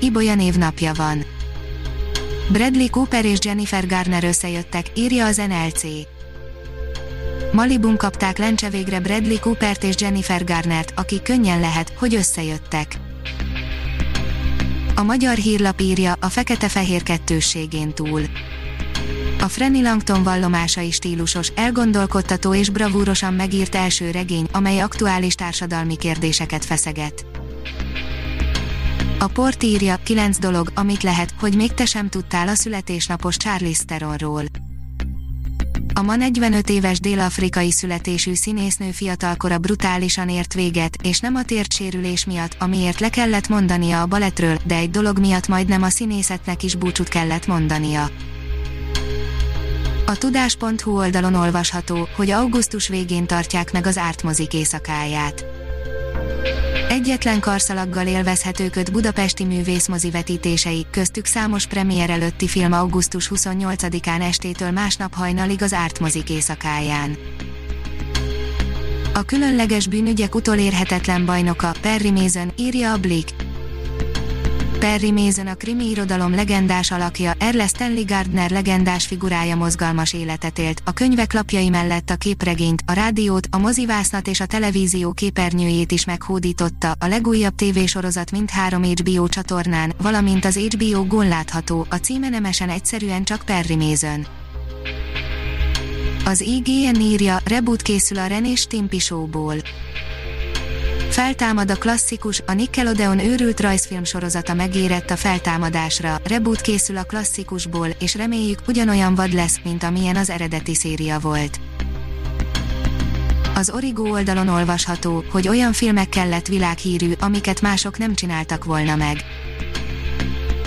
Ibolya névnapja van. Bradley Cooper és Jennifer Garner összejöttek, írja az NLC. Malibun kapták lencse végre Bradley Coopert és Jennifer Garnert, akik könnyen lehet, hogy összejöttek. A magyar hírlap írja a fekete-fehér kettősségén túl. A Frenny Langton vallomása is stílusos, elgondolkodtató és bravúrosan megírt első regény, amely aktuális társadalmi kérdéseket feszeget. A port írja, 9 dolog, amit lehet, hogy még te sem tudtál a születésnapos Charlize Theronról. A ma 45 éves dél-afrikai születésű színésznő fiatalkora brutálisan ért véget, és nem a térdsérülés miatt, amiért le kellett mondania a balettről, de egy dolog miatt majdnem a színészetnek is búcsút kellett mondania. A tudás.hu oldalon olvasható, hogy augusztus végén tartják meg az ártmozik éjszakáját. Egyetlen karszalaggal élvezhető köt budapesti művészmozi vetítései, köztük számos premier előtti film augusztus 28-án estétől másnap hajnalig az ártmozik éjszakáján. A különleges bűnügyek utolérhetetlen bajnoka, Perry Mason, írja a Blick. Perry Mason a krimi irodalom legendás alakja, Erle Stanley Gardner legendás figurája mozgalmas életet élt, a könyvek lapjai mellett a képregényt, a rádiót, a mozivásznat és a televízió képernyőjét is meghódította, a legújabb tévésorozat mindhárom HBO csatornán, valamint az HBO gól látható, a címe nemesen egyszerűen csak Perry Mason. Az IGN írja, reboot készül a Ren és Stimpy Showból Feltámad a klasszikus, a Nickelodeon őrült rajzfilm sorozata megérett a feltámadásra, reboot készül a klasszikusból, és reméljük ugyanolyan vad lesz, mint amilyen az eredeti széria volt. Az Origo oldalon olvasható, hogy olyan filmekkel lett világhírű, amiket mások nem csináltak volna meg.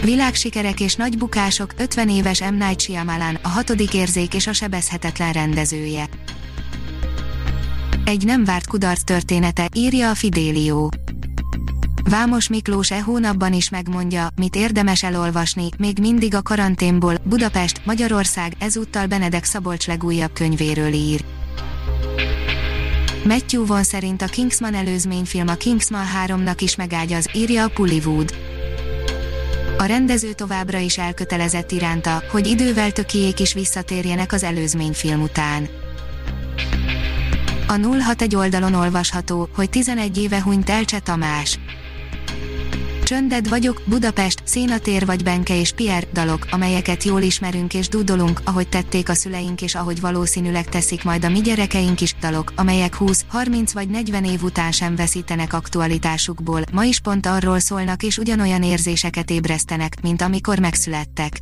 Világsikerek és nagy bukások, 50 éves M. Night Shyamalan, a hatodik érzék és a sebezhetetlen rendezője. Egy nem várt kudarc története, írja a Fidélió. Vámos Miklós e hónapban is megmondja, mit érdemes elolvasni, még mindig a karanténból, Budapest, Magyarország, ezúttal Benedek Szabolcs legújabb könyvéről ír. Matthew von szerint a Kingsman előzményfilm a Kingsman 3-nak is megágyaz, írja a Pullywood. A rendező továbbra is elkötelezett iránta, hogy idővel tökiék is visszatérjenek az előzményfilm után. A 061 oldalon olvasható, hogy 11 éve hunyt el Cseh Tamás. Csönded vagyok, Budapest, Szénatér vagy Benke és Pierre dalok, amelyeket jól ismerünk és dúdolunk, ahogy tették a szüleink és ahogy valószínűleg teszik majd a mi gyerekeink is, dalok, amelyek 20, 30 vagy 40 év után sem veszítenek aktualitásukból, ma is pont arról szólnak és ugyanolyan érzéseket ébresztenek, mint amikor megszülettek.